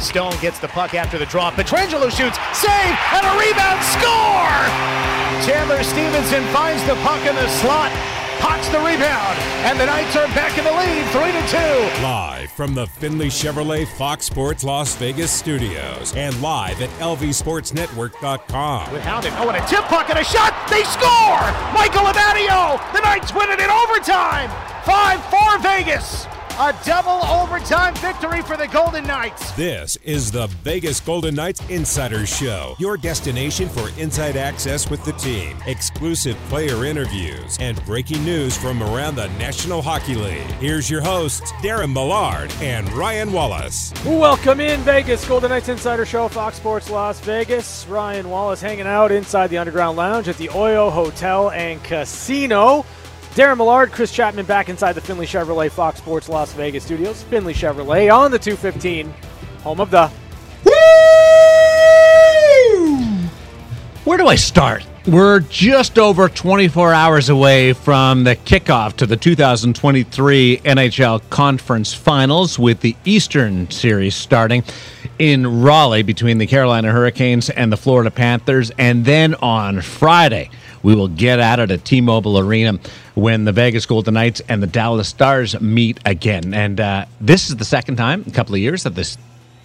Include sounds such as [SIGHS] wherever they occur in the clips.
Stone gets the puck after the drop. Pietrangelo shoots, save, and a rebound, score! Chandler Stephenson finds the puck in the slot, pots the rebound, and the Knights are back in the lead, 3 to 2. Live from the Findlay Chevrolet Fox Sports Las Vegas studios and live at lvsportsnetwork.com. With Hounded, oh, and a tip puck and a shot, they score! Michael Amadio! The Knights win it in overtime! 5-4 Vegas! A double overtime victory for the Golden Knights. This is the Vegas Golden Knights Insider Show, your destination for inside access with the team, exclusive player interviews, and breaking news from around the National Hockey League. Here's your hosts, Darren Millard and Ryan Wallace. Welcome in Vegas Golden Knights Insider Show, Fox Sports Las Vegas. Ryan Wallace hanging out inside the Underground Lounge at the Oyo Hotel and Casino. Darren Millard, Chris Chapman back inside the Findlay Chevrolet Fox Sports Las Vegas studios. Findlay Chevrolet on the 215, home of the. Where do I start? We're just over 24 hours away from the kickoff to the 2023 NHL Conference Finals with the Eastern Series starting in Raleigh between the Carolina Hurricanes and the Florida Panthers. And then on Friday, we will get at it at T Mobile Arena when the Vegas Golden Knights and the Dallas Stars meet again. And uh, this is the second time in a couple of years that the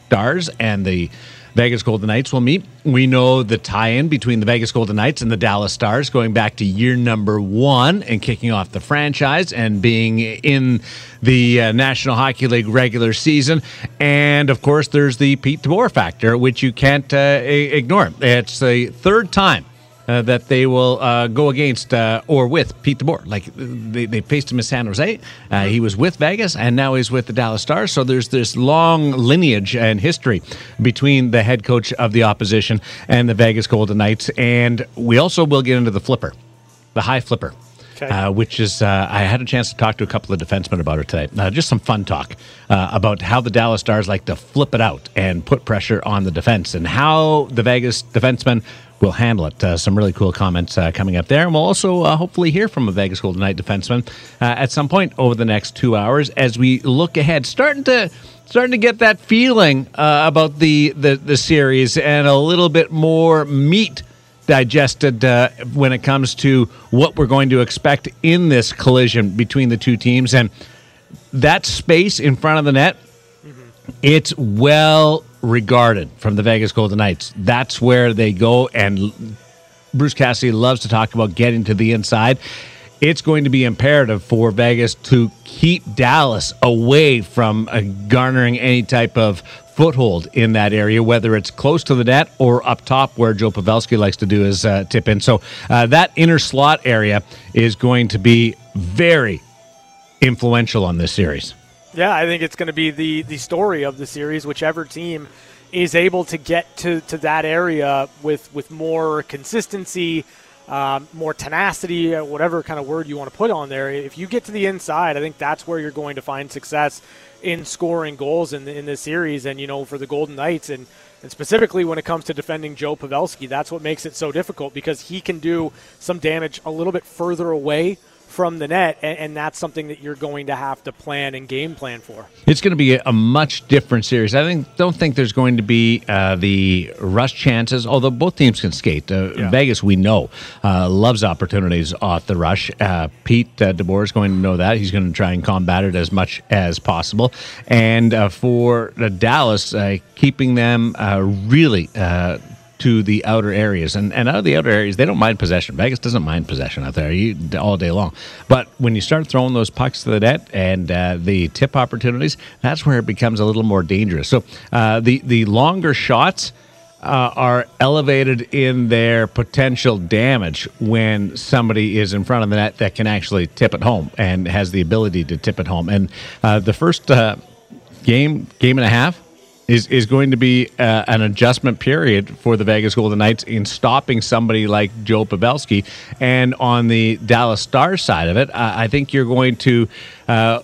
Stars and the Vegas Golden Knights will meet. We know the tie in between the Vegas Golden Knights and the Dallas Stars going back to year number one and kicking off the franchise and being in the uh, National Hockey League regular season. And of course, there's the Pete DeBoer factor, which you can't uh, ignore. It's the third time uh, that they will uh, go against uh, or with Pete DeBoer. Like they, they faced him in San Jose. Uh, he was with Vegas, and now he's with the Dallas Stars. So there's this long lineage and history between the head coach of the opposition and the Vegas Golden Knights. And we also will get into the flipper, the high flipper. Okay. Uh, which is, uh, I had a chance to talk to a couple of defensemen about it today. Uh, just some fun talk uh, about how the Dallas Stars like to flip it out and put pressure on the defense, and how the Vegas defensemen will handle it. Uh, some really cool comments uh, coming up there. And we'll also uh, hopefully hear from a Vegas Golden Knight defenseman uh, at some point over the next two hours as we look ahead. Starting to starting to get that feeling uh, about the, the, the series and a little bit more meat digested uh, when it comes to what we're going to expect in this collision between the two teams. And that space in front of the net, mm-hmm. it's well regarded from the Vegas Golden Knights. That's where they go, and Bruce Cassidy loves to talk about getting to the inside. It's going to be imperative for Vegas to keep Dallas away from uh, garnering any type of foothold in that area, whether it's close to the net or up top where Joe Pavelski likes to do his uh, tip in. So uh, that inner slot area is going to be very influential on this series. Yeah, I think it's going to be the the story of the series. Whichever team is able to get to, to that area with with more consistency, um, more tenacity, uh, whatever kind of word you want to put on there. If you get to the inside, I think that's where you're going to find success in scoring goals in in this series. And you know, for the Golden Knights and. And specifically when it comes to defending Joe Pavelski, that's what makes it so difficult because he can do some damage a little bit further away from the net, and, and, that's something that you're going to have to plan and game plan for. It's going to be a, much different series. I think don't think there's going to be uh, the rush chances, although both teams can skate. Uh, yeah. Vegas, we know, uh, loves opportunities off the rush. Uh, Pete uh, DeBoer is going to know that. He's going to try and combat it as much as possible. And uh, for Dallas, keeping them really to the outer areas. And, and out of the outer areas, they don't mind possession. Vegas doesn't mind possession out there you, all day long. But when you start throwing those pucks to the net and uh, the tip opportunities, that's where it becomes a little more dangerous. So uh, the, the longer shots. Uh, are elevated in their potential damage when somebody is in front of the net that can actually tip it home and has the ability to tip it home. And uh, the first uh, game, game and a half, is is going to be uh, an adjustment period for the Vegas Golden Knights in stopping somebody like Joe Pavelski. And on the Dallas Stars side of it, uh, I think you're going to. Uh,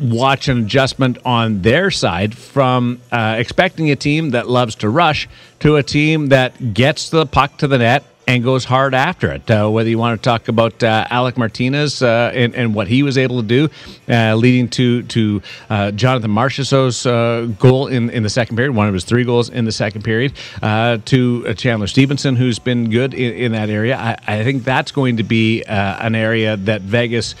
watch an adjustment on their side from uh, expecting a team that loves to rush to a team that gets the puck to the net and goes hard after it. Uh, whether you want to talk about uh, Alec Martinez uh, and, and, what he was able to do, uh, leading to to uh, Jonathan Marchessault's uh, goal in, in the second period, one of his three goals in the second period, to Chandler Stephenson, who's been good in, in that area. I, I, think that's going to be an area that Vegas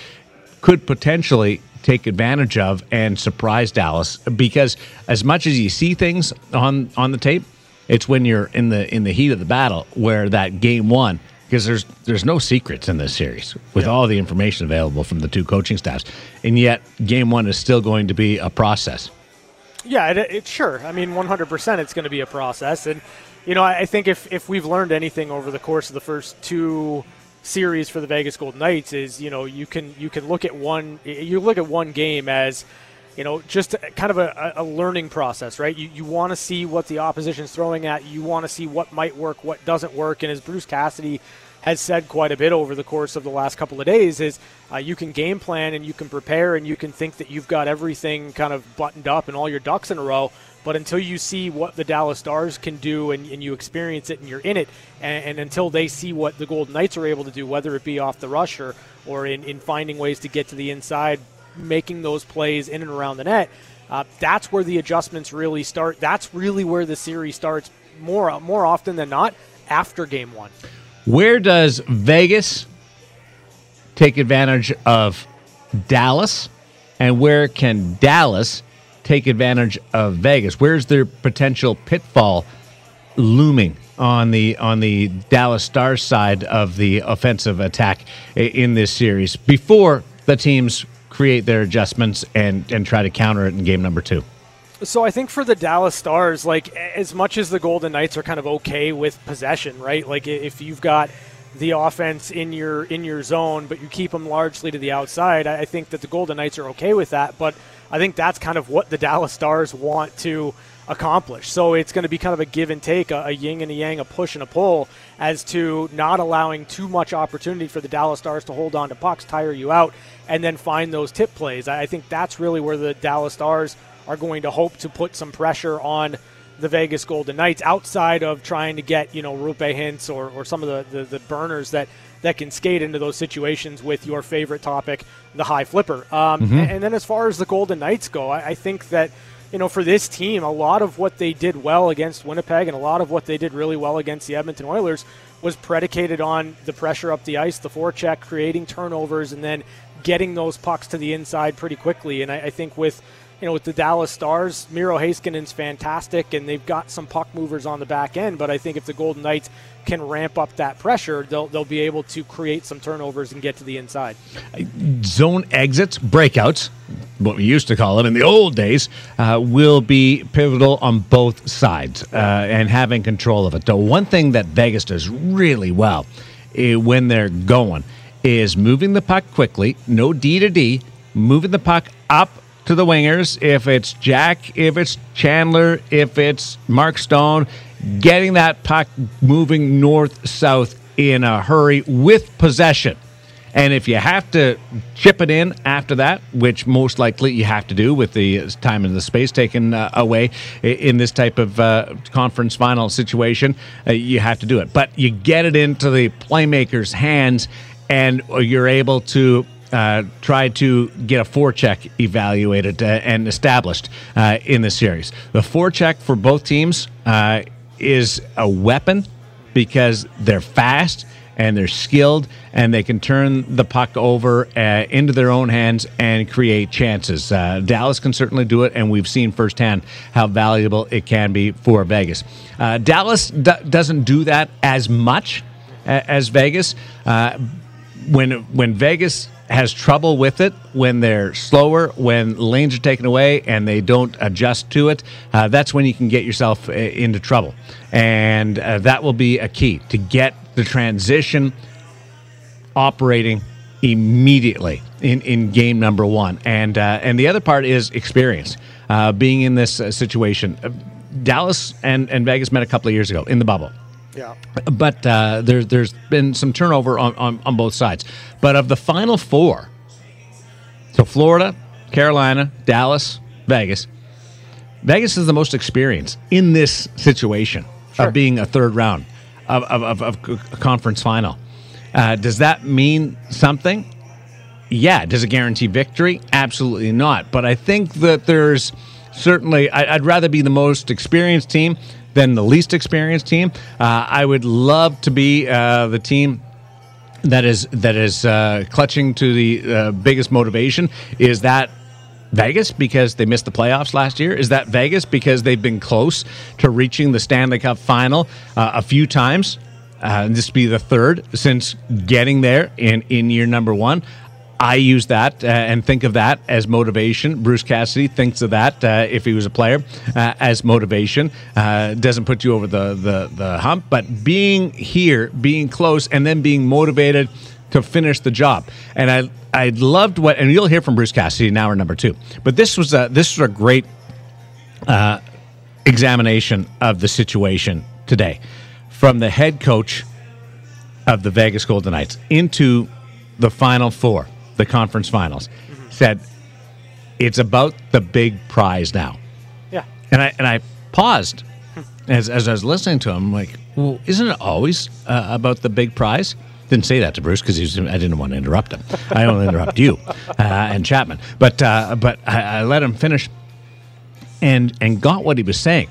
could potentially take advantage of and surprise Dallas because as much as you see things on on the tape it's when you're in the in the heat of the battle where that game one because there's there's no secrets in this series with yeah. all the information available from the two coaching staffs, and yet game one is still going to be a process. Yeah, it, it sure. I mean, 100% it's going to be a process, and you know, I, I think if if we've learned anything over the course of the first two series for the Vegas Golden Knights is you know you can you can look at one you look at one game as you know, just kind of a, a learning process, right? You, you want to see what the opposition's throwing at. You want to see what might work, what doesn't work. And as Bruce Cassidy has said quite a bit over the course of the last couple of days, is uh, you can game plan and you can prepare and you can think that you've got everything kind of buttoned up and all your ducks in a row. But until you see what the Dallas Stars can do and, and you experience it and you're in it, and, and, until they see what the Golden Knights are able to do, whether it be off the rush or, or in, in finding ways to get to the inside making those plays in and around the net. Uh, that's where the adjustments really start. That's really where the series starts more more often than not after game one. Where does Vegas take advantage of Dallas, and where can Dallas take advantage of Vegas? Where's their potential pitfall looming on the on the Dallas Stars side of the offensive attack in this series before the teams create their adjustments and and try to counter it in game number two. So I think for the Dallas Stars, like as much as the Golden Knights are kind of okay with possession, right? Like if you've got the offense in your in your zone, but you keep them largely to the outside, I think that the Golden Knights are okay with that. But I think that's kind of what the Dallas Stars want to accomplish. So it's going to be kind of a give and take, a, a, yin and a yang, a push and a pull, as to not allowing too much opportunity for the Dallas Stars to hold on to pucks, tire you out, and then find those tip plays. I think that's really where the Dallas Stars are going to hope to put some pressure on the Vegas Golden Knights outside of trying to get, you know, Roope Hintz or, or some of the, the, the burners that, that can skate into those situations with your favorite topic, the high flipper. Um, mm-hmm. and, and, then as far as the Golden Knights go, I, I think that – you know, for this team, a lot of what they did well against Winnipeg and a lot of what they did really well against the Edmonton Oilers was predicated on the pressure up the ice, the forecheck, creating turnovers, and then getting those pucks to the inside pretty quickly. And I, I think with you know, with the Dallas Stars, Miro Heiskanen's fantastic, and they've got some puck movers on the back end. But I think if the Golden Knights can ramp up that pressure, they'll they'll be able to create some turnovers and get to the inside. Zone exits, breakouts, what we used to call them in the old days, uh, will be pivotal on both sides uh, and having control of it. The one thing that Vegas does really well uh, when they're going is moving the puck quickly, no D to D, moving the puck up to the wingers. If it's Jack, if it's Chandler, if it's Mark Stone, getting that puck moving north south in a hurry with possession. And if you have to chip it in after that, which most likely you have to do with the time and the space taken uh, away in this type of uh, conference final situation, uh, you have to do it. But you get it into the playmaker's hands, and you're able to uh, tried to get a forecheck evaluated uh, and established uh, in the series. The forecheck for both teams is a weapon because they're fast and they're skilled and they can turn the puck over uh, into their own hands and create chances. Uh, Dallas can certainly do it, and we've seen firsthand how valuable it can be for Vegas. Uh, Dallas d- doesn't do that as much as Vegas. When when Vegas has trouble with it when they're slower, when lanes are taken away and they don't adjust to it. Uh, that's when you can get yourself uh, into trouble. And uh, that will be a key to get the transition operating immediately in, in game number one. And, uh, and the other part is experience. Uh, being in this uh, situation, Dallas and, and Vegas met a couple of years ago in the bubble. Yeah. But uh, there, there's been some turnover on, on, on both sides. But of the final four, so Florida, Carolina, Dallas, Vegas, Vegas is the most experienced in this situation sure. of being a third round. of, of, of, of a conference final. Uh, does that mean something? Yeah. Does it guarantee victory? Absolutely not. But I think that there's certainly, I, would rather be the most experienced team than the least experienced team. Uh, I would love to be uh, the team that is that is uh, clutching to the uh, biggest motivation. Is that Vegas because they missed the playoffs last year? Is that Vegas because they've been close to reaching the Stanley Cup final uh, a few times? Uh, this be the third since getting there in, in year number one. I use that uh, and think of that as motivation. Bruce Cassidy thinks of that uh, if he was a player uh, as motivation. Uh, doesn't put you over the, the, the hump, but being here, being close, and then being motivated to finish the job. And I I loved what, and you'll hear from Bruce Cassidy now or number two. But this was a this was a great uh, examination of the situation today from the head coach of the Vegas Golden Knights into the Final Four the conference finals, mm-hmm. said it's about the big prize now. Yeah. And I and I paused as as I was listening to him, I'm like, well, isn't it always uh, about the big prize? Didn't say that to Bruce because I didn't want to interrupt him. I only interrupt you uh, and Chapman, but uh, but I, I let him finish, and and got what he was saying.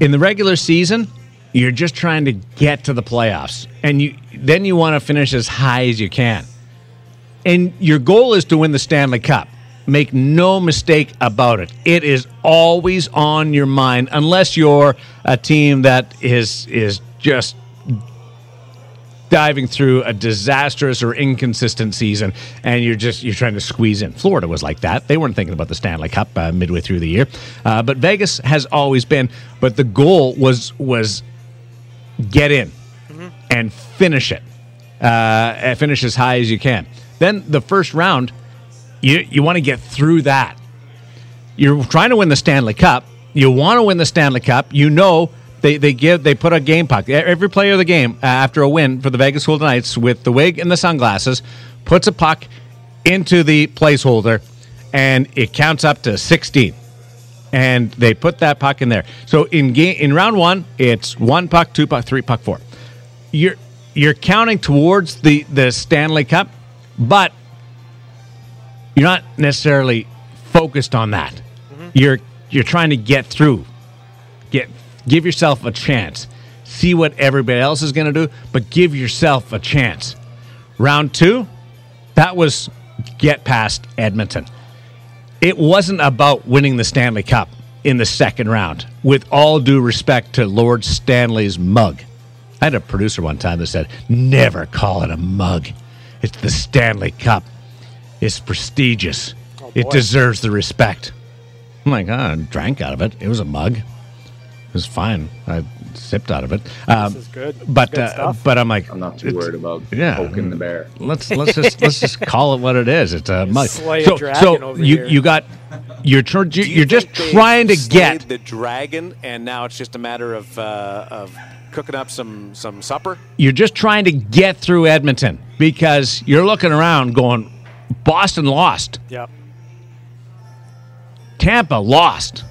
In the regular season, you're just trying to get to the playoffs, and you then you want to finish as high as you can and your goal is to win the Stanley Cup. Make no mistake about it. It is always on your mind, unless you're a team that is is just diving through a disastrous or inconsistent season, and you're just you're trying to squeeze in. Florida was like that; they weren't thinking about the Stanley Cup uh, midway through the year, uh, but Vegas has always been. But the goal was was get in mm-hmm. and finish it, uh, finish as high as you can. Then the first round, you you want to get through that. You're trying to win the Stanley Cup. You want to win the Stanley Cup. You know they, they give they put a game puck. Every player of the game uh, after a win for the Vegas Golden Knights with the wig and the sunglasses puts a puck into the placeholder, and it counts up to 16 and they put that puck in there. So in game in round one, it's one puck, two puck, three puck, four. You're you're counting towards the the Stanley Cup. But you're not necessarily focused on that. Mm-hmm. You're you're trying to get through. Get give yourself a chance. See what everybody else is going to do, but give yourself a chance. Round 2, that was get past Edmonton. It wasn't about winning the Stanley Cup in the second round. With all due respect to Lord Stanley's mug. I had a producer one time that said, "Never call it a mug." It's the Stanley Cup. It's prestigious. Oh, it deserves the respect. I'm like, oh, I drank out of it. It was a mug. It was fine. I sipped out of it. Um, this is good. But good uh, but I'm like, I'm not too worried about yeah, poking the bear. Let's let's just let's just [LAUGHS] call it what it is. It's a mug. so so you here. you got you're tr- you're you just trying to get the dragon, and now it's just a matter of uh, of cooking up some some supper? You're just trying to get through Edmonton because you're looking around going, Boston lost. Yep. Tampa lost.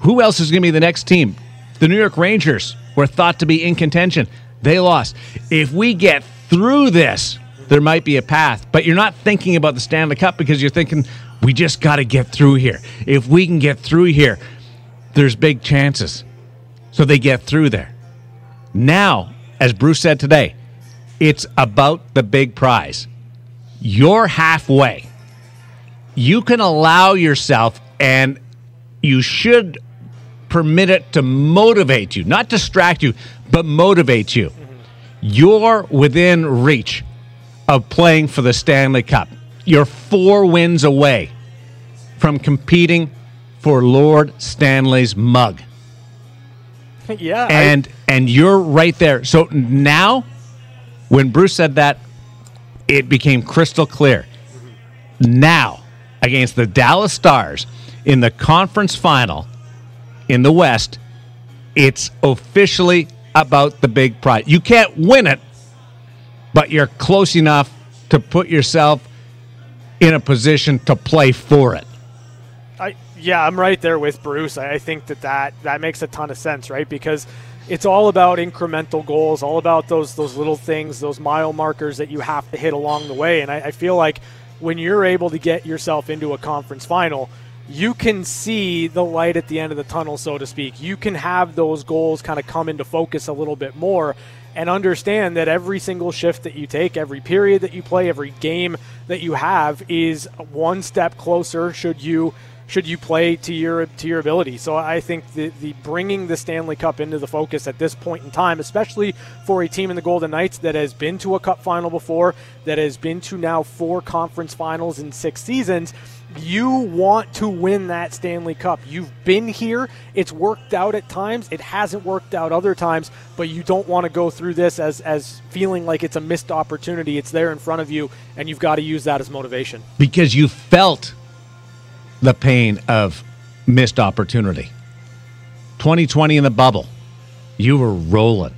Who else is going to be the next team? The New York Rangers were thought to be in contention. They lost. If we get through this, there might be a path. But you're not thinking about the Stanley Cup because you're thinking, we just got to get through here. If we can get through here, there's big chances. So they get through there. Now, as Bruce said today, it's about the big prize. You're halfway. You can allow yourself, and you should permit it to motivate you, not distract you, but motivate you. Mm-hmm. You're within reach of playing for the Stanley Cup. You're four wins away from competing for Lord Stanley's mug. [LAUGHS] yeah. And I... and you're right there. So now when Bruce said that, it became crystal clear. Now, against the Dallas Stars in the conference final in the West, it's officially about the big prize. You can't win it, but you're close enough to put yourself in a position to play for it. I yeah, I'm right there with Bruce. I think that that, that makes a ton of sense, right? Because it's all about incremental goals, all about those those little things, those mile markers that you have to hit along the way. And I, I feel like when you're able to get yourself into a conference final, you can see the light at the end of the tunnel, so to speak. You can have those goals kind of come into focus a little bit more and understand that every single shift that you take, every period that you play, every game that you have is one step closer should you should you play to your to your ability. So I think the, the bringing the Stanley Cup into the focus at this point in time, especially for a team in the Golden Knights that has been to a Cup final before, that has been to now four conference finals in six seasons. You want to win that Stanley Cup. You've been here. It's worked out at times. It hasn't worked out other times, but you don't want to go through this as, as feeling like it's a missed opportunity. It's there in front of you, and you've got to use that as motivation. Because you felt the pain of missed opportunity. 2020 in the bubble, you were rolling.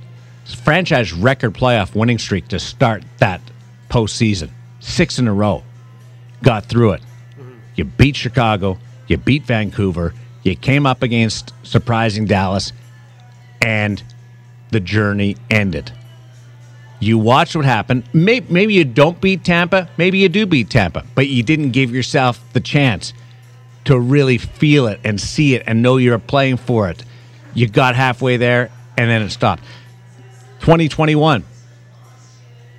Franchise record playoff winning streak to start that postseason. Six in a row. Got through it. You beat Chicago. You beat Vancouver. You came up against surprising Dallas, and the journey ended. You watch what happened. Maybe, maybe you don't beat Tampa. Maybe you do beat Tampa, but you didn't give yourself the chance to really feel it and see it and know you're playing for it. You got halfway there and then it stopped. 2021,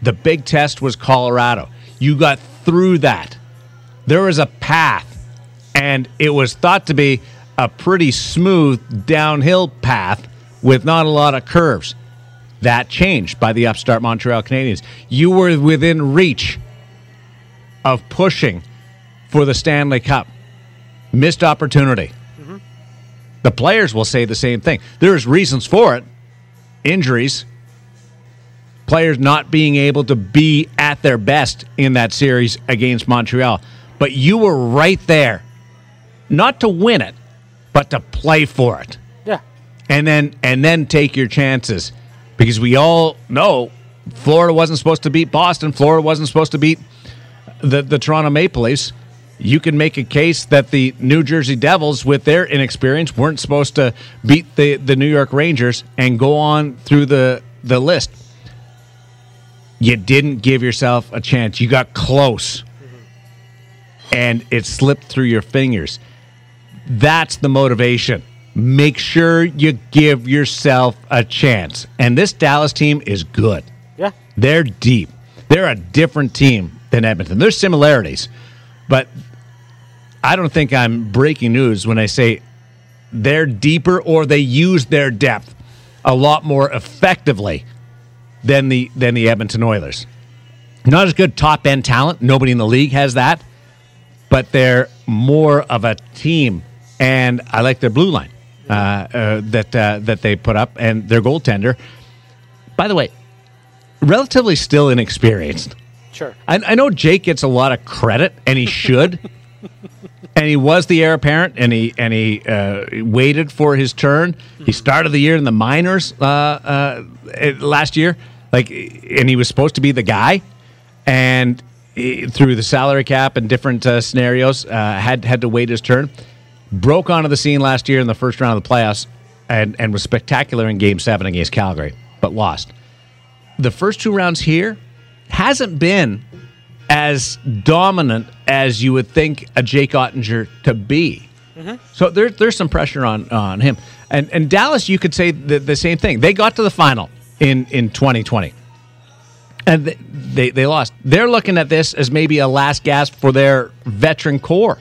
the big test was Colorado. You got through that. There was a path, and it was thought to be a pretty smooth downhill path with not a lot of curves. That changed by the upstart Montreal Canadiens. You were within reach of pushing for the Stanley Cup missed opportunity. Mm-hmm. The players will say the same thing. There's reasons for it injuries, players not being able to be at their best in that series against Montreal. But you were right there, not to win it, but to play for it. Yeah. And then and then take your chances because we all know Florida wasn't supposed to beat Boston. Florida wasn't supposed to beat the the Toronto Maple Leafs you can make a case that the New Jersey Devils, with their inexperience, weren't supposed to beat the, the New York Rangers and go on through the, the list. You didn't give yourself a chance. You got close and it slipped through your fingers. That's the motivation. Make sure you give yourself a chance. And this Dallas team is good. Yeah. They're deep. They're a different team than Edmonton. There's similarities but I don't think I'm breaking news when I say they're deeper or they use their depth a lot more effectively than the than the Edmonton Oilers. Not as good top end talent. Nobody in the league has that, but they're more of a team. And I like their blue line uh, uh, that uh, that they put up and their goaltender. By the way, relatively still inexperienced. Sure. I, I know Jake gets a lot of credit, and he should. [LAUGHS] and he was the heir apparent, and he and he uh, waited for his turn. He started the year in the minors uh, uh, last year, like, and he was supposed to be the guy. And through the salary cap and different uh, scenarios, uh, had had to wait his turn. Broke onto the scene last year in the first round of the playoffs, and and was spectacular in Game Seven against Calgary, but lost. The first two rounds here, hasn't been as dominant as you would think a Jake Oettinger to be. Mm-hmm. So there, there's some pressure on on him. And and Dallas, you could say the, the same thing. They got to the final in in 2020, and they, they they lost. They're looking at this as maybe a last gasp for their veteran core.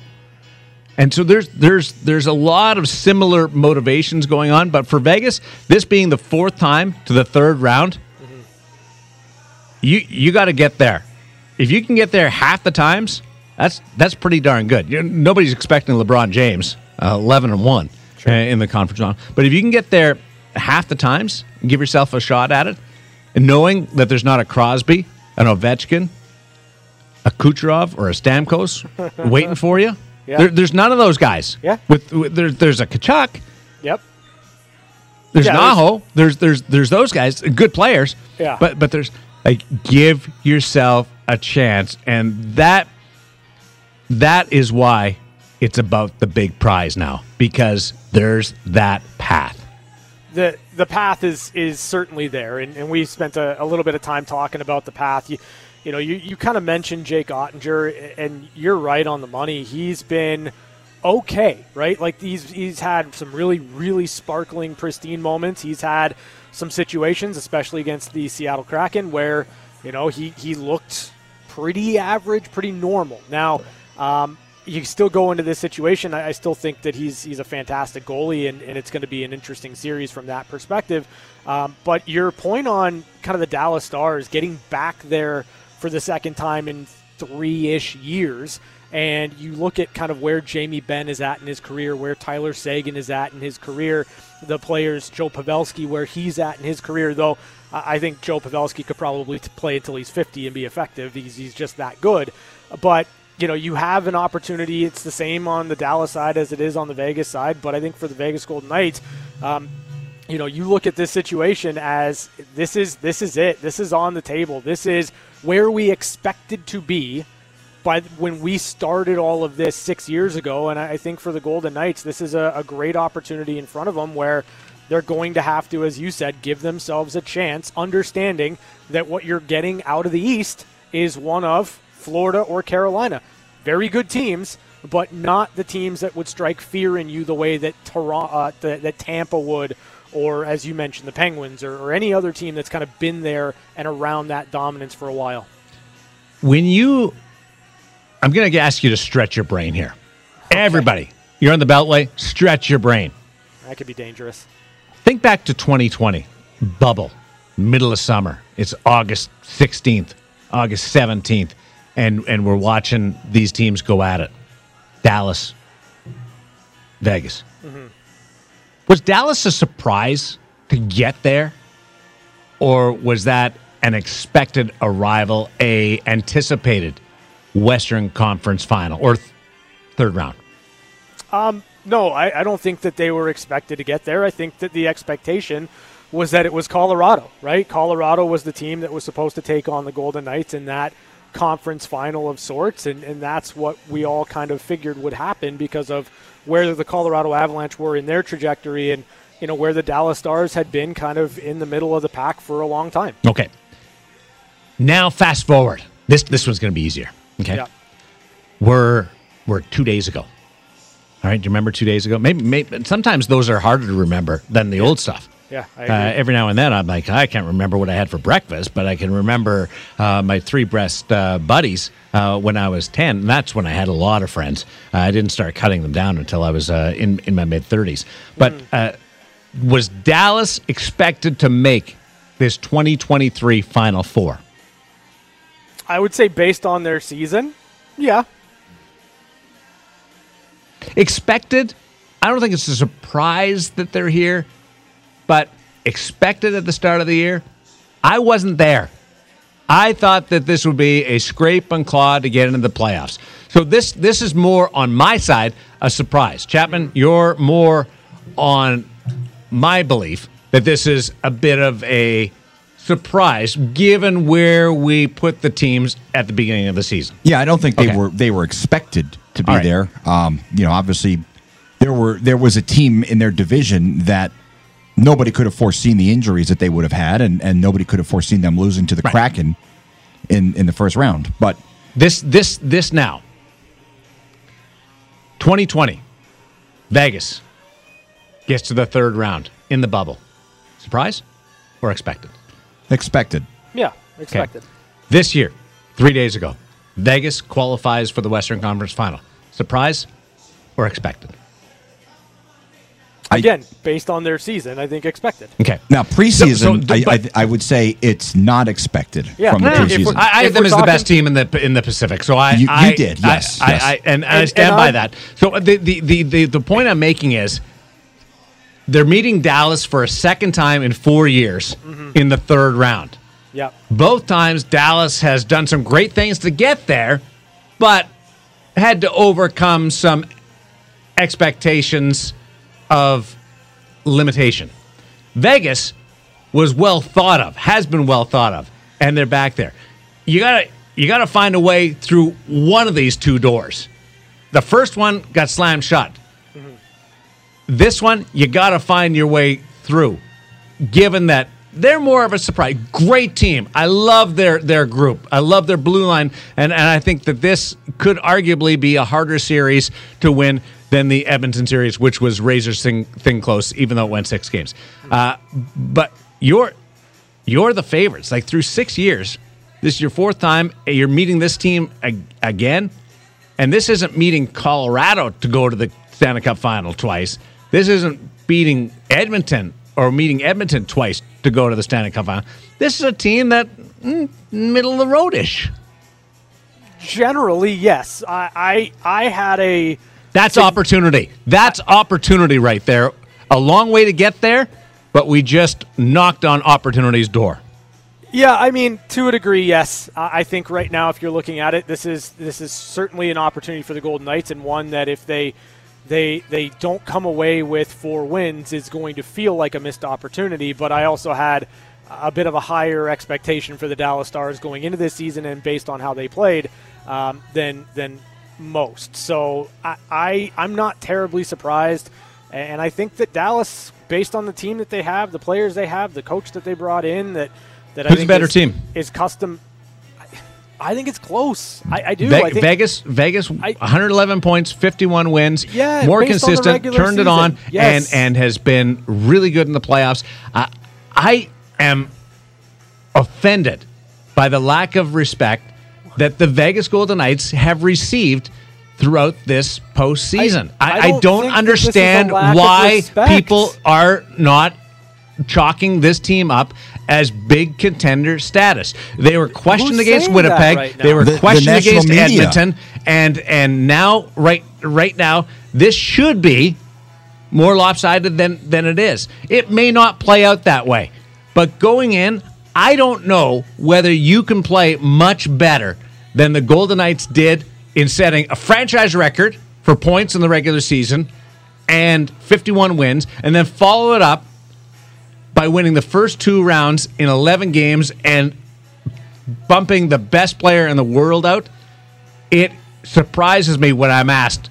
And so there's there's there's a lot of similar motivations going on, but for Vegas, this being the fourth time to the third round, you you got to get there. If you can get there half the times, that's that's pretty darn good. You nobody's expecting LeBron James uh, eleven and one sure. Uh, in the conference round, but if you can get there half the times give yourself a shot at it, and knowing that there's not a Crosby, an Ovechkin, a Kucherov, or a Stamkos [LAUGHS] waiting for you, yeah. there, there's none of those guys. Yeah, with, with there, there's a Tkachuk. Yep. There's yeah, an Aho. There's, there's there's those guys, good players. Yeah. But but there's like give yourself a chance and that that is why it's about the big prize now because there's that path. the the path is is certainly there, and, and we spent a, a, little bit of time talking about the path. You, you know, you, you kind of mentioned Jake Oettinger, and you're right on the money. He's been okay, right? Like he's he's had some really really sparkling, pristine moments. He's had some situations, especially against the Seattle Kraken, where you know he he looked pretty average, pretty normal. Now. Um, you still go into this situation. I, I, still think that he's he's a fantastic goalie, and, and it's going to be an interesting series from that perspective. Um, but your point on kind of the Dallas Stars getting back there for the second time in three ish years, and you look at kind of where Jamie Benn is at in his career, where Tyler Seguin is at in his career, the players Joe Pavelski where he's at in his career. Though I think Joe Pavelski could probably play until he's 50 and be effective. He's he's just that good, but you know, you have an opportunity. It's the same on the Dallas side as it is on the Vegas side, but I think for the Vegas Golden Knights, um, you know, you look at this situation as this is this is it. This is on the table. This is where we expected to be by when we started all of this six years ago. And I think for the Golden Knights, this is a, a great opportunity in front of them where they're going to have to, as you said, give themselves a chance, understanding that what you're getting out of the East is one of Florida, or Carolina. Very good teams, but not the teams that would strike fear in you the way that Toronto, uh, that, that Tampa would, or as you mentioned, the Penguins, or, or any other team that's kind of been there and around that dominance for a while. When you, I'm going to ask you to stretch your brain here. Okay. Everybody, you're on the Beltway, stretch your brain. That could be dangerous. Think back to 2020, bubble, middle of summer. It's August 16th, August 17th and and we're watching these teams go at it. Dallas, Vegas. Mm-hmm. Was Dallas a surprise to get there, or was that an expected arrival, a anticipated Western Conference final or th- third round? Um, no, I, I don't think that they were expected to get there. I think that the expectation was that it was Colorado, right? Colorado was the team that was supposed to take on the Golden Knights in that conference final of sorts, and, and that's what we all kind of figured would happen because of where the Colorado Avalanche were in their trajectory and you know where the Dallas Stars had been kind of in the middle of the pack for a long time. Okay. Now fast forward. This this one's going to be easier. Okay. Yeah. We're we're 2 days ago. All right, do you remember 2 days ago? Maybe, maybe sometimes those are harder to remember than the old stuff. Yeah, uh, every now and then I'm like, I can't remember what I had for breakfast, but I can remember uh, my three breast uh, buddies uh, when I was 10. And that's when I had a lot of friends. Uh, I didn't start cutting them down until I was uh, in, in my mid 30s. But mm. was Dallas expected to make this 2023 Final Four? I would say, based on their season, yeah. Expected? I don't think it's a surprise that they're here but expected at the start of the year. I wasn't there. I thought that this would be a scrape and claw to get into the playoffs. So this this is more on my side a surprise. Chapman, you're more on my belief that this is a bit of a surprise given where we put the teams at the beginning of the season. Yeah, I don't think they okay. were they were expected to be right. there. Um, you know, obviously there were there was a team in their division that nobody could have foreseen the injuries that they would have had, and, and nobody could have foreseen them losing to the right. Kraken in in the first round. But this this this now, 2020, Vegas gets to the third round in the bubble. Surprise or expected? Expected. Yeah, expected. Okay. This year, three days ago, Vegas qualifies for the Western Conference Final. Surprise or expected? Again, based on their season, I think expected. Okay. Now preseason, so, so, I, I, I, would say it's not expected yeah, from the preseason. I, I have them as the best team in the in the Pacific. So I, you, you did, yes, I, yes. and, and, I stand and by that. So the, the the, the the point I'm making is they're meeting Dallas for a second time in four years mm-hmm. in the third round. Yeah. Both times Dallas has done some great things to get there, but had to overcome some expectations of limitation. Vegas was well thought of, has been well thought of, and they're back there. You gotta you gotta find a way through one of these two doors. The first one got slammed shut. Mm-hmm. This one, you gotta find your way through, given that they're more of a surprise. Great team. I love their their group. I love their blue line, and and I think that this could arguably be a harder series to win than the Edmonton series, which was razor thin, thin close, even though it went six games. Uh, but you're you're the favorites. Like through six years, this is your fourth time. You're meeting this team again, and this isn't meeting Colorado to go to the Stanley Cup final twice. This isn't beating Edmonton or meeting Edmonton twice to go to the Stanley Cup final. This is a team that mm, middle of the roadish. Generally, yes. I I, I had a. That's opportunity. That's opportunity right there. A long way to get there, but we just knocked on opportunity's door. Yeah, I mean, to a degree, yes. I think right now, if you're looking at it, this is this is certainly an opportunity for the Golden Knights, and one that if they they they don't come away with four wins is going to feel like a missed opportunity. But I also had a bit of a higher expectation for the Dallas Stars going into this season, and based on how they played, um, than than most. So I, I I'm not terribly surprised, and I think that Dallas, based on the team that they have, the players they have, the coach that they brought in, that that who's I think a better is, team is custom I think it's close. I, I do. Ve- I think, Vegas, Vegas, I, 111 points, 51 wins. Yeah, more consistent. Turned season. it on, yes. and and has been really good in the playoffs. Uh, I am offended by the lack of respect that the Vegas Golden Knights have received throughout this postseason. I, I, don't, I don't understand why people are not chalking this team up as big contender status. They were questioned Who's against Winnipeg. Right they were the, questioned the against media. Edmonton, and and now right right now this should be more lopsided than than it is. It may not play out that way, but going in, I don't know whether you can play much better than the Golden Knights did in setting a franchise record for points in the regular season and 51 wins, and then follow it up by winning the first two rounds in 11 games and bumping the best player in the world out, it surprises me when I'm asked,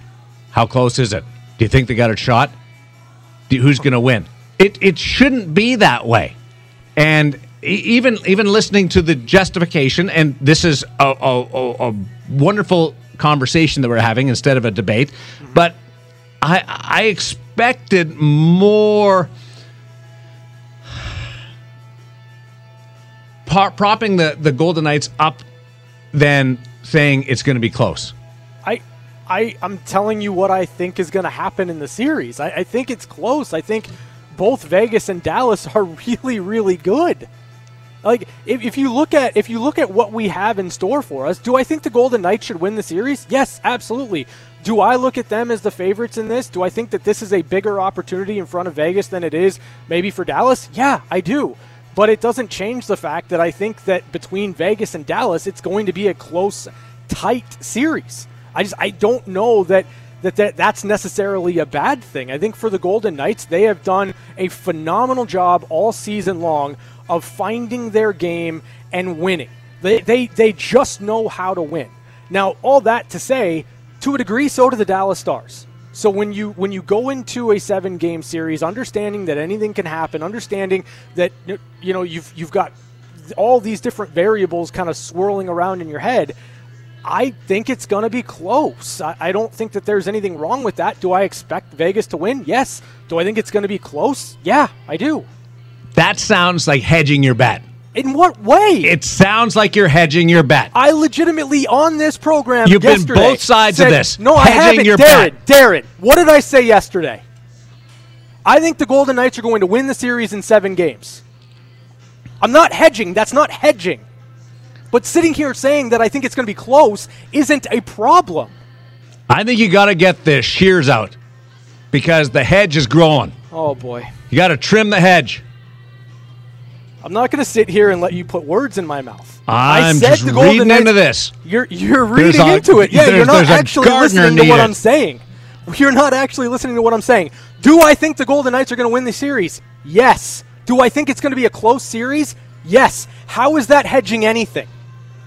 how close is it? Do you think they got a shot? Who's going to win? It, it shouldn't be that way. And even even listening to the justification, and this is a, a, a wonderful conversation that we're having instead of a debate, but I, I expected more – propping the, the Golden Knights up than saying it's going to be close. I, I, I'm telling you what I think is going to happen in the series. I, I think it's close. I think both Vegas and Dallas [LAUGHS] are really, really good. Like if, if you look at if you look at what we have in store for us, do I think the Golden Knights should win the series? Yes, absolutely. Do I look at them as the favorites in this? Do I think that this is a bigger opportunity in front of Vegas than it is maybe for Dallas? Yeah, I do. But it doesn't change the fact that I think that between Vegas and Dallas, it's going to be a close, tight series. I just I don't know that that, that that's necessarily a bad thing. I think for the Golden Knights, they have done a phenomenal job all season long of finding their game and winning. They, they, they just know how to win. Now, all that to say, to a degree, so do the Dallas Stars. So when you when you go into a seven game series, understanding that anything can happen, understanding that you know you've you've got all these different variables kind of swirling around in your head, I think it's going to be close. I, I, don't think that there's anything wrong with that. Do I expect Vegas to win? Yes. Do I think it's going to be close? Yeah, I do. That sounds like hedging your bet. In what way? It sounds like you're hedging your bet. I legitimately on this program. You've been both sides said, of this. No, hedging I haven't. Your Darren, bet. Darren, what did I say yesterday? I think the Golden Knights are going to win the series in seven games. I'm not hedging. That's not hedging. But sitting here saying that I think it's going to be close isn't a problem. I think you got to get the shears out because the hedge is growing. Oh boy. You got to trim the hedge. I'm not going to sit here and let you put words in my mouth. I'm I said just the Golden reading Knights, into this. You're you're reading a- into it. Yeah, you're not actually listening to what. I'm saying. You're not actually listening to what I'm saying. Do I think the Golden Knights are going to win the series? Yes. Do I think it's going to be a close series? Yes. How is that hedging anything?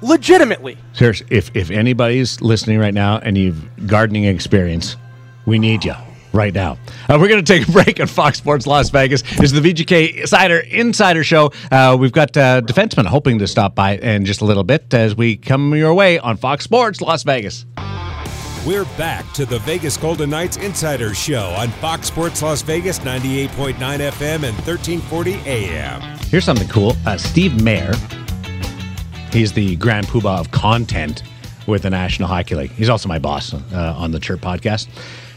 Legitimately. Seriously, if if anybody's listening right now and you've gardening experience, we need you. Right now. Uh, we're going to take a [LAUGHS] break on Fox Sports Las Vegas. This is the VGK Insider Insider Show. Uh, we've got uh, defensemen hoping to stop by in just a little bit as we come your way on Fox Sports Las Vegas. We're back to the Vegas Golden Knights Insider Show on Fox Sports Las Vegas 98.9 FM and 1340 AM. Here's something cool. Uh, Steve Mayer, he's the grand poobah of content with the National Hockey League. He's also my boss uh, on the Chirp podcast.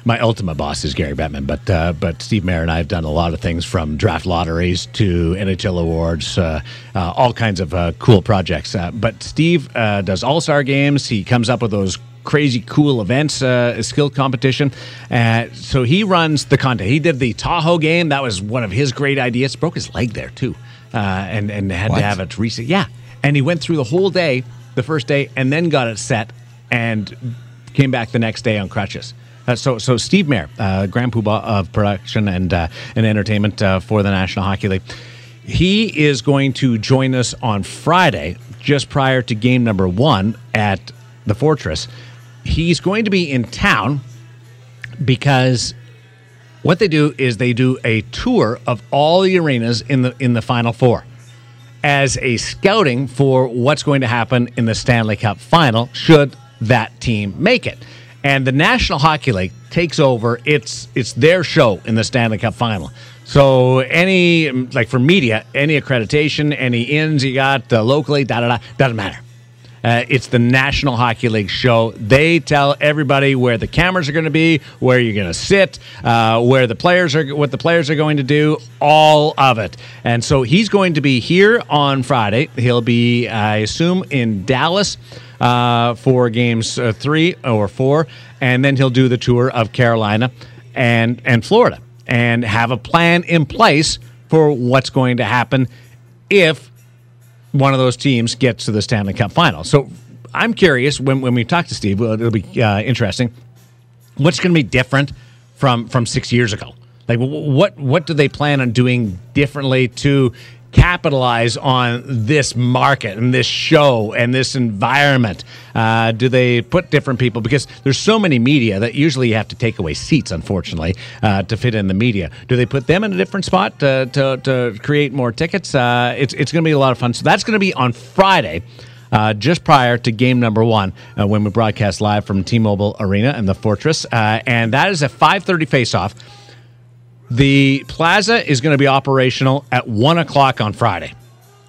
My ultimate boss is Gary Bettman, but uh, but Steve Mayer and I have done a lot of things from draft lotteries to NHL awards, uh, uh, all kinds of uh, cool projects. Uh, but Steve uh, does All Star games. He comes up with those crazy cool events, uh, skill competition. Uh, so he runs the content. He did the Tahoe game. That was one of his great ideas. Broke his leg there too, uh, and and had What? to have it reset. Yeah, and he went through the whole day, the first day, and then got it set, and came back the next day on crutches. Uh, so, so Steve Mayer, uh, Grand Poobah of production and uh, and entertainment uh, for the National Hockey League, he is going to join us on Friday, just prior to game number one at the Fortress. He's going to be in town because what they do is they do a tour of all the arenas in the in the Final Four as a scouting for what's going to happen in the Stanley Cup final should that team make it. And the National Hockey League takes over. It's it's their show in the Stanley Cup final. So any like for media, any accreditation, any ins you got uh, locally, da da da, doesn't matter. Uh, it's the National Hockey League show. They tell everybody where the cameras are going to be, where you're going to sit, uh, where the players are, what the players are going to do, all of it. And so he's going to be here on Friday. He'll be, I assume, in Dallas uh, for games uh, three or four, and then he'll do the tour of Carolina and and Florida, and have a plan in place for what's going to happen if one of those teams gets to the Stanley Cup final. So I'm curious when, when we talk to Steve, it'll be uh, interesting. What's going to be different from from six years ago? Like what what do they plan on doing differently to capitalize on this market and this show and this environment? Uh, do they put different people because there's so many media that usually you have to take away seats, unfortunately, uh, to fit in the media. Do they put them in a different spot to, to, to create more tickets? Uh, it's it's going to be a lot of fun. So that's going to be on Friday. Uh, just prior to game number one, uh, when we broadcast live from T-Mobile Arena and the Fortress, uh, and that is a 5:30 face-off. The plaza is going to be operational at one o'clock on Friday.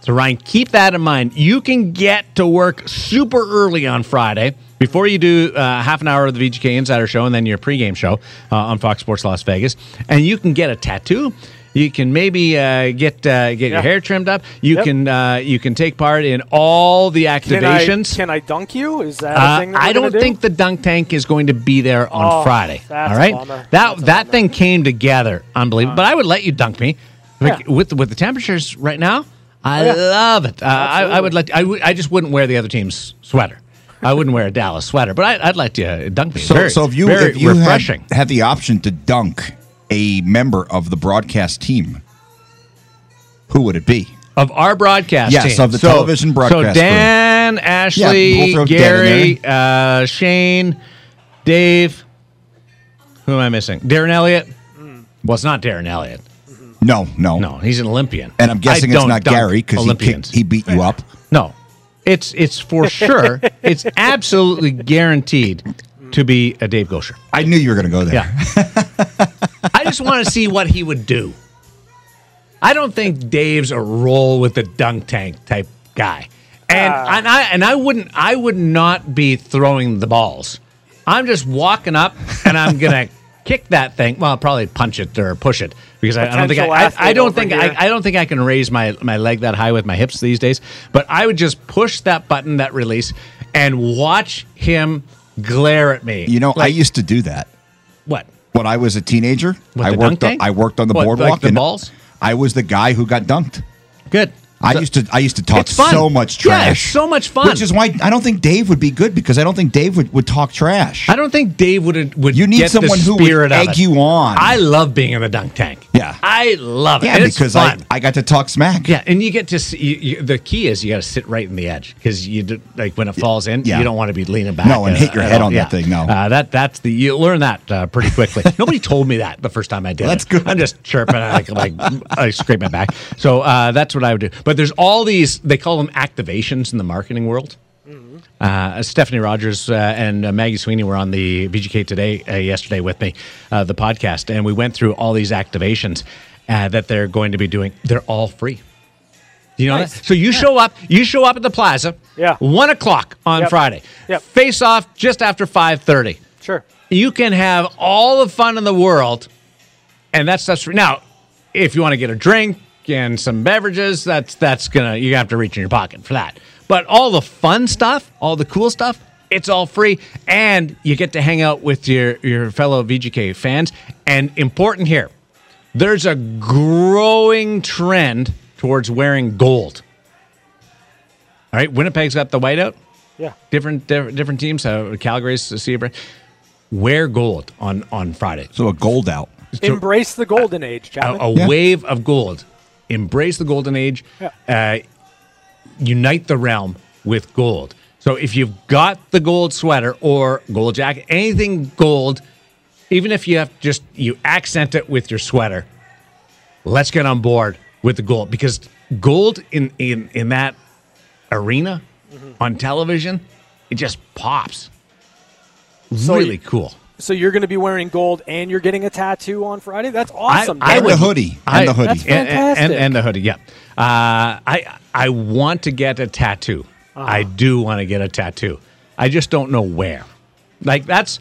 So, Ryan, keep that in mind. You can get to work super early on Friday before you do uh, half an hour of the VGK Insider Show and then your pregame show uh, on Fox Sports Las Vegas. And you can get a tattoo. You can maybe uh, get uh, get your hair trimmed up. You Yep. can uh, you can take part in all the Can I, activations. can I dunk you? Is that a Uh, thing? That I don't gonna do? think the dunk tank is going to be there on Oh, Friday. that's all a that That's a that thing came together, unbelievable. but I would let you dunk me like, Yeah. with with the temperatures right now. I Oh, yeah. love it. Uh, I, I would let. I, I just wouldn't wear the other team's sweater. I wouldn't wear a Dallas sweater, but I, I'd let you dunk me. So, Very- so if you very if you refreshing. had, had the option to dunk a member of the broadcast team, who would it be? of our broadcast Yes, team. of the So- television broadcast So Dan, Ashley, we'll throw Dan Gary, uh, Shane, Dave. Who am I missing? Darren Elliott. Well, it's not Darren Elliott. No, no, No, he's an Olympian. And I'm guessing I it's don't Gary because he kicked, he beat you up. no, it's it's for sure. [LAUGHS] it's absolutely guaranteed to be a Dave Goucher. I knew you were going to go there. Yeah. [LAUGHS] I just want to see what he would do. I don't think Dave's a roll with the dunk tank type guy. And, Ah. and I and I wouldn't I would not be throwing the balls. I'm just walking up and I'm gonna [LAUGHS] kick that thing. Well, I'll probably punch it or push it because I, I don't think I, I, I don't think. I, I don't think I can raise my, my leg that high with my hips these days. But I would just push that button, that release, and watch him glare at me. You know, I used to do that what? when I was a teenager. With I the worked. On. I worked on the What, like boardwalk. the and balls? I was the guy who got dunked. Good. I used to I used to talk so much trash. it's so much fun. Which is why I don't think Dave would be good because I don't think Dave would, would talk trash. I don't think Dave would would. You need get the someone who would egg it. you on. I love being in the dunk tank. Yeah. I love it. yeah, And it's because I, fun. I got to talk smack. Yeah, and you get to see. You, you, the key is you got to sit right in the edge because you do, like when it falls in, Yeah. you don't want to be leaning back. No, and hit your head on that thing, no. uh, that that's the you learn that uh, pretty quickly. [LAUGHS] Nobody told me that the first time I did. That's it. good. I'm just chirping, I like like I scrape my back. So uh, that's what I would do. But there's all these. They call them activations in the marketing world. Uh, Stephanie Rogers uh, and uh, Maggie Sweeney were on the VGK today uh, yesterday with me, uh, the podcast, and we went through all these activations uh, that they're going to be doing. They're all free. You know Nice. that? So you show up, you show up at the plaza, Yeah. one o'clock on Yep. Friday. Yep. Face off just after five thirty. Sure. You can have all the fun in the world, and that's that's free. Now, if you want to get a drink and some beverages, that's that's gonna you have to reach in your pocket for that. But all the fun stuff, all the cool stuff, it's all free, and you get to hang out with your your fellow VGK fans. And important here, there's a growing trend towards wearing gold. All right, Winnipeg's got the whiteout. Yeah. Different different, different teams. Uh, Calgary's the Zebra. Wear gold on on Friday. So a gold out. Embrace the golden age, A, a Yeah. wave of gold. Embrace the golden age. Yeah. Uh, unite the realm with gold. So if you've got the gold sweater or gold jacket, anything gold, even if you have just you accent it with your sweater, let's get on board with the gold because gold in in in that arena Mm-hmm. on television, it just pops. So really cool. So you're going to be wearing gold and you're getting a tattoo on Friday? That's awesome. I And Darren. the hoodie. I- And the hoodie. That's and, and, fantastic. and the hoodie. Yeah, uh, I I want to get a tattoo. Uh-huh. I do want to get a tattoo. I just don't know where. Like that's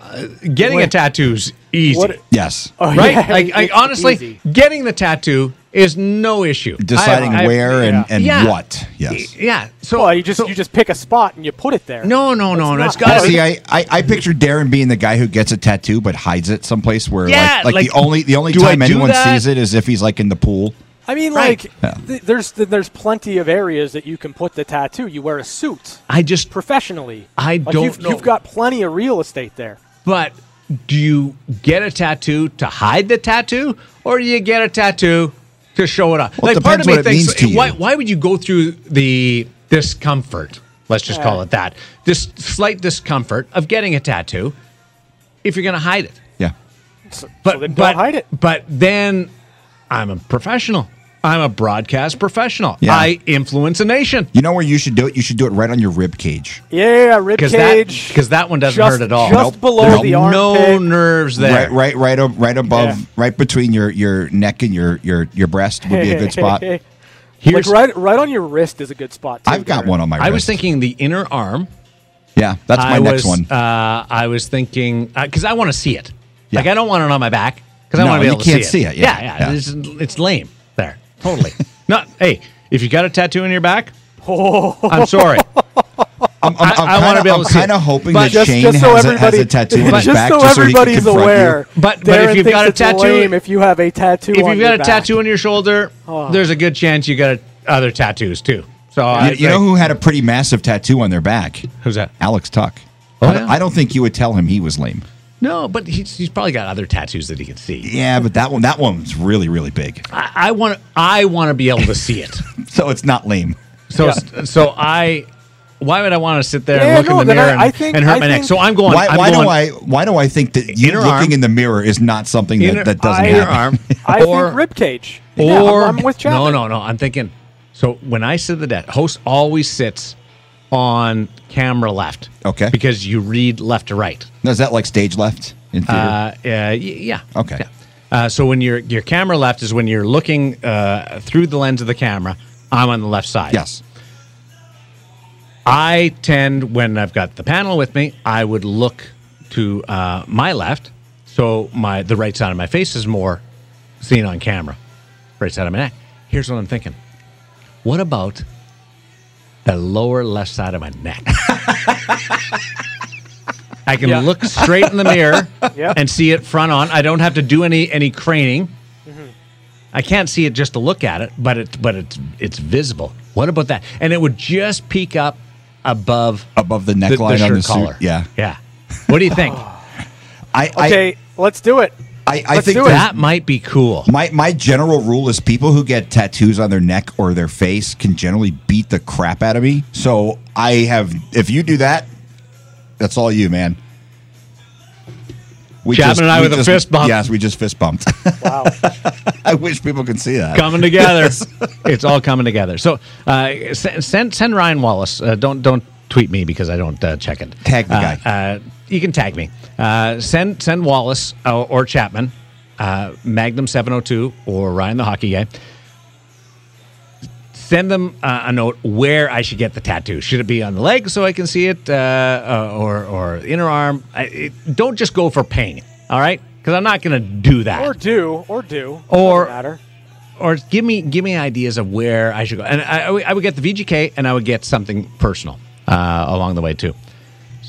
uh, getting a What- tattoo's easy, what- yes. Oh, right? yeah, like, like honestly, easy. getting the tattoo is no issue. Deciding I- I- where and, and yeah. what. Yes. Yeah. So Well, you just so- you just pick a spot and you put it there. no no no no. It's got to be See, I, I, I pictured Darren being the guy who gets a tattoo but hides it someplace where Yeah, like, like, like, the only the only time anyone that? sees it is if he's like in the pool. I mean, Right. like Yeah. th- there's th- there's plenty of areas that you can put the tattoo. You wear a suit I just professionally. I Like, don't you've, know. You've got plenty of real estate there. But do you get a tattoo to hide the tattoo, or do you get a tattoo to show it off? Well, it like part of me what it thinks, means to you. why why would you go through the discomfort? Let's just call it that. This slight discomfort of getting a tattoo if you're going to hide it. Yeah. So, But so then but don't hide it. But then I'm a professional. I'm a broadcast professional. Yeah. I influence a nation. You know where you should do it? You should do it right on your rib cage. Yeah, rib Because cage. because that one doesn't just, hurt at all. Just Nope. below Nope. the no nerves there. Right right right up, right above Yeah. right between your, your neck and your, your, your breast would be a good spot. [LAUGHS] like right, right on your wrist is a good spot. Too, I've got Darren. one on my I was thinking the inner arm. Yeah, that's my I next was, one. Uh, I was thinking because I want to see it. Yeah. Like I don't want it on my back because I No, want to be able to see it. see it, yeah, yeah, yeah. It's, it's lame there. Totally. [LAUGHS] Not. Hey, if you got a tattoo in your back, [LAUGHS] I'm sorry. I'm, I'm, I- I'm wanna kinda- be able to see it. of hoping But that Just, Shane just so has, a, has everybody, a tattoo on his just back so just so he can everybody's confront you. aware. But- but Darren if you've thinks got a it's tattoo- lame if you have a tattoo, if on you've your got a back. tattoo on your shoulder, Oh. there's a good chance you got other tattoos too. So I You, you know who had a pretty massive tattoo on their back? who's that? Alex Tuch. Oh, I, don't, yeah? I don't think you would tell him he was lame. No, but he's, he's probably got other tattoos that he can see. Yeah, but that one that one's really really big. I, I want I want to be able to [LAUGHS] see it. So it's not lame. So so I. Why would I want to sit there Yeah, and look no, in the then I- mirror and, I think- and hurt I my neck? think- So I'm going. Why, I'm why going, do I why do I think that you Inner looking arm. in the mirror is not something that, Inner- that doesn't inner happen? arm, [LAUGHS] I or, think rib cage. or yeah, I'm, I'm with Chapman. no, no, no. I'm thinking. So when I sit at the desk, host always sits on camera left. Okay. Because you read left to right. Is that like stage left in theater? Uh, uh, y- yeah. Okay. Yeah. Uh, so when your your camera left is when you're looking uh, through the lens of the camera. I'm on the left side. yes. I tend, when I've got the panel with me, I would look to uh, my left, so my the right side of my face is more seen on camera, right side of my neck. Here's what I'm thinking: What about the lower left side of my neck? [LAUGHS] I can Yeah. look straight in the mirror [LAUGHS] Yeah. and see it front on. I don't have to do any any craning. Mm-hmm. I can't see it just to look at it, but it but it's it's visible. What about that? And it would just peek up above above the neckline the, the on the collar. Suit. Yeah, yeah. What do you think? [SIGHS] I, okay, I, let's do it. I, I think that might be cool. My my general rule is people who get tattoos on their neck or their face can generally beat the crap out of me. So I have if you do that, that's all you, man. We Chapman just, and I with just, a fist bump. Yes, we just fist bumped. Wow. [LAUGHS] I wish people could see that. Coming together. [LAUGHS] it's all coming together. So uh, send send Ryan Wallace. Uh, don't don't tweet me because I don't uh, check it. Tag the guy. Uh, uh, you can tag me. Uh, send send Wallace or Chapman, Magnum Seven Hundred Two or Ryan the hockey guy send them uh, a note where I should get the tattoo. Should it be on the leg so I can see it, uh, uh, or or inner arm? I, it, don't just go for pain. All right, because I'm not going to do that. Or do, or do, or matter. Or give me give me ideas of where I should go, and I, I would get the VGK, and I would get something personal uh, along the way too.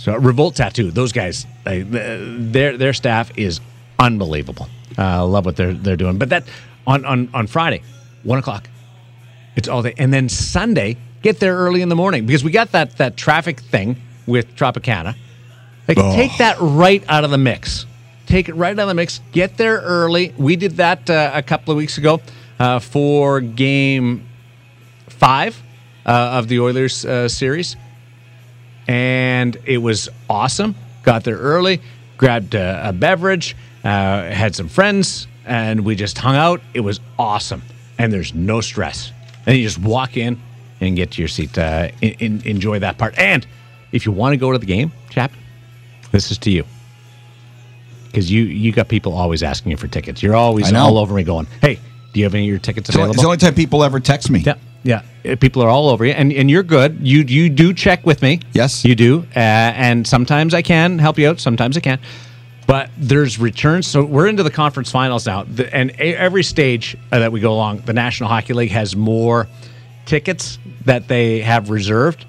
So Revolt Tattoo, those guys, they, their their staff is unbelievable. I love what they're they're doing. But that on on on Friday, one o'clock it's all day. And then Sunday, get there early in the morning because we got that that traffic thing with Tropicana. Like oh. take that right out of the mix. Take it right out of the mix. Get there early. We did that uh, a couple of weeks ago uh, for game five uh, of the Oilers uh, series, and it was awesome. Got there early, grabbed a, a beverage, uh, had some friends, and we just hung out. It was awesome, and there's no stress. And you just walk in and get to your seat. Uh, in, in, enjoy that part. And if you want to go to the game, chap, this is to you. Because you, you got people always asking you for tickets. You're always all over me going, hey, do you have any of your tickets available? It's the only time people ever text me. Yeah. Yeah, people are all over you, and and you're good. You you do check with me. Yes, you do. Uh, and sometimes I can help you out. Sometimes I can't. But there's returns. So we're into the conference finals now. The, and every stage uh, that we go along, the National Hockey League has more tickets that they have reserved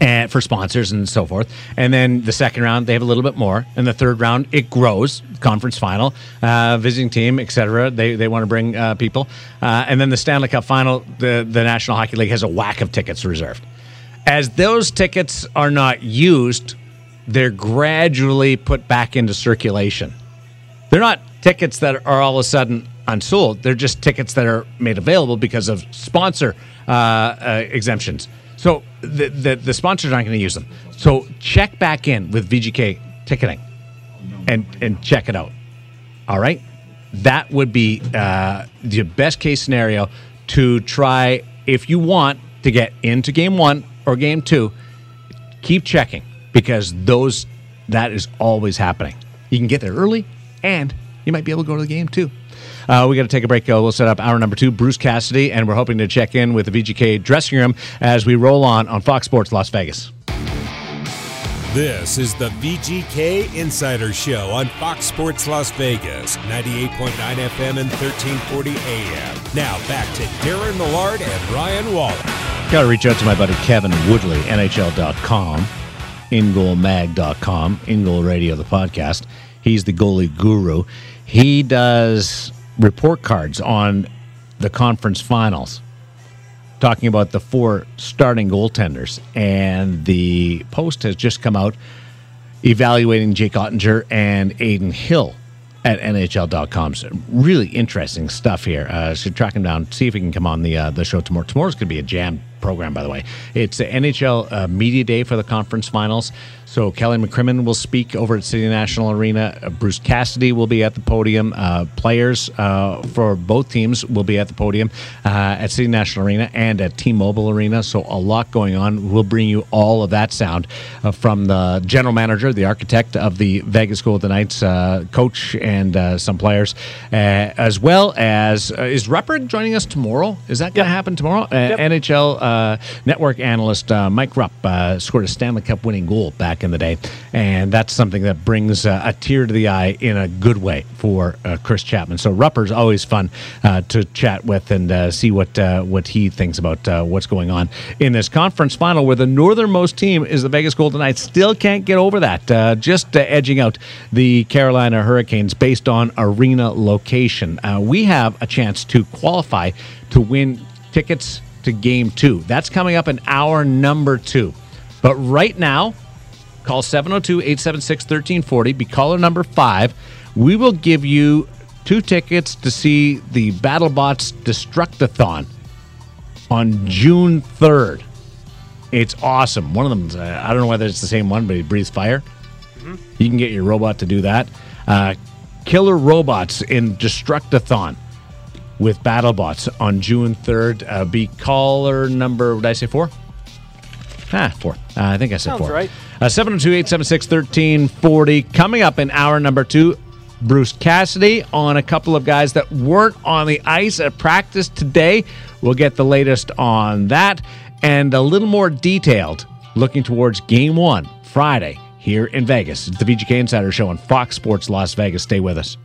and for sponsors and so forth. And then the second round, they have a little bit more. And the third round, it grows. Conference final, uh, visiting team, etc. They they want to bring uh, people. Uh, and then the Stanley Cup final, the the National Hockey League has a whack of tickets reserved. As those tickets are not used, they're gradually put back into circulation. They're not tickets that are all of a sudden unsold. They're just tickets that are made available because of sponsor uh, uh, exemptions. So the, the, the sponsors aren't going to use them. So check back in with VGK ticketing and, and check it out. All right? That would be uh, the best case scenario to try, if you want to get into game one or game two, keep checking because those that is always happening. You can get there early, and you might be able to go to the game too. Uh, we got to take a break. Uh, we'll set up hour number two, Bruce Cassidy, and we're hoping to check in with the VGK dressing room as we roll on on Fox Sports Las Vegas. This is the VGK Insider Show on Fox Sports Las Vegas, 98.9 FM and 1340 AM. Now back to Darren Millard and Ryan Waller. Got to reach out to my buddy Kevin Woodley, NHL.com ingoalmag.com, InGoal Radio, the podcast. He's the goalie guru. He does report cards on the conference finals, talking about the four starting goaltenders. And the post has just come out evaluating Jake Oettinger and Adin Hill at NHL.com. So really interesting stuff here. Uh, so track him down, see if he can come on the uh, the show tomorrow. Tomorrow's going to be a jam program, by the way. It's the NHL uh, Media Day for the conference finals. So Kelly McCrimmon will speak over at City National Arena. Uh, Bruce Cassidy will be at the podium. Uh, players uh, for both teams will be at the podium uh, at City National Arena and at T-Mobile Arena. So a lot going on. We'll bring you all of that sound uh, from the general manager, the architect of the Vegas Golden Knights, coach, and some players, as well as is Rupert joining us tomorrow? Is that going to yep. happen tomorrow? Yep. NHL uh, network analyst uh, Mike Rupp uh, scored a Stanley Cup winning goal back in the day, and that's something that brings uh, a tear to the eye in a good way for uh, Chris Chapman. So Rupper's always fun to chat with and see what what he thinks about what's going on in this conference final, where the northernmost team is the Vegas Golden Knights. Still can't get over that, just edging out the Carolina Hurricanes based on arena location. we have a chance to qualify to win tickets to game two. That's coming up in hour number two. But right now, call 702 876 1340, be caller number five. We will give you two tickets to see the BattleBots Destructathon on June 3rd. It's awesome. One of them, uh, I don't know whether it's the same one, but he breathes fire. Mm-hmm. You can get your robot to do that. Uh, killer robots in Destructathon with BattleBots on June 3rd. Uh, be caller number, did I say four? Ah, four. Uh, I think I said Sounds four. right. Uh, 702 876 1340. Coming up in hour number two, Bruce Cassidy on a couple of guys that weren't on the ice at practice today. We'll get the latest on that and a little more detailed looking towards game one, Friday, here in Vegas. It's the VGK Insider Show on Fox Sports Las Vegas. Stay with us.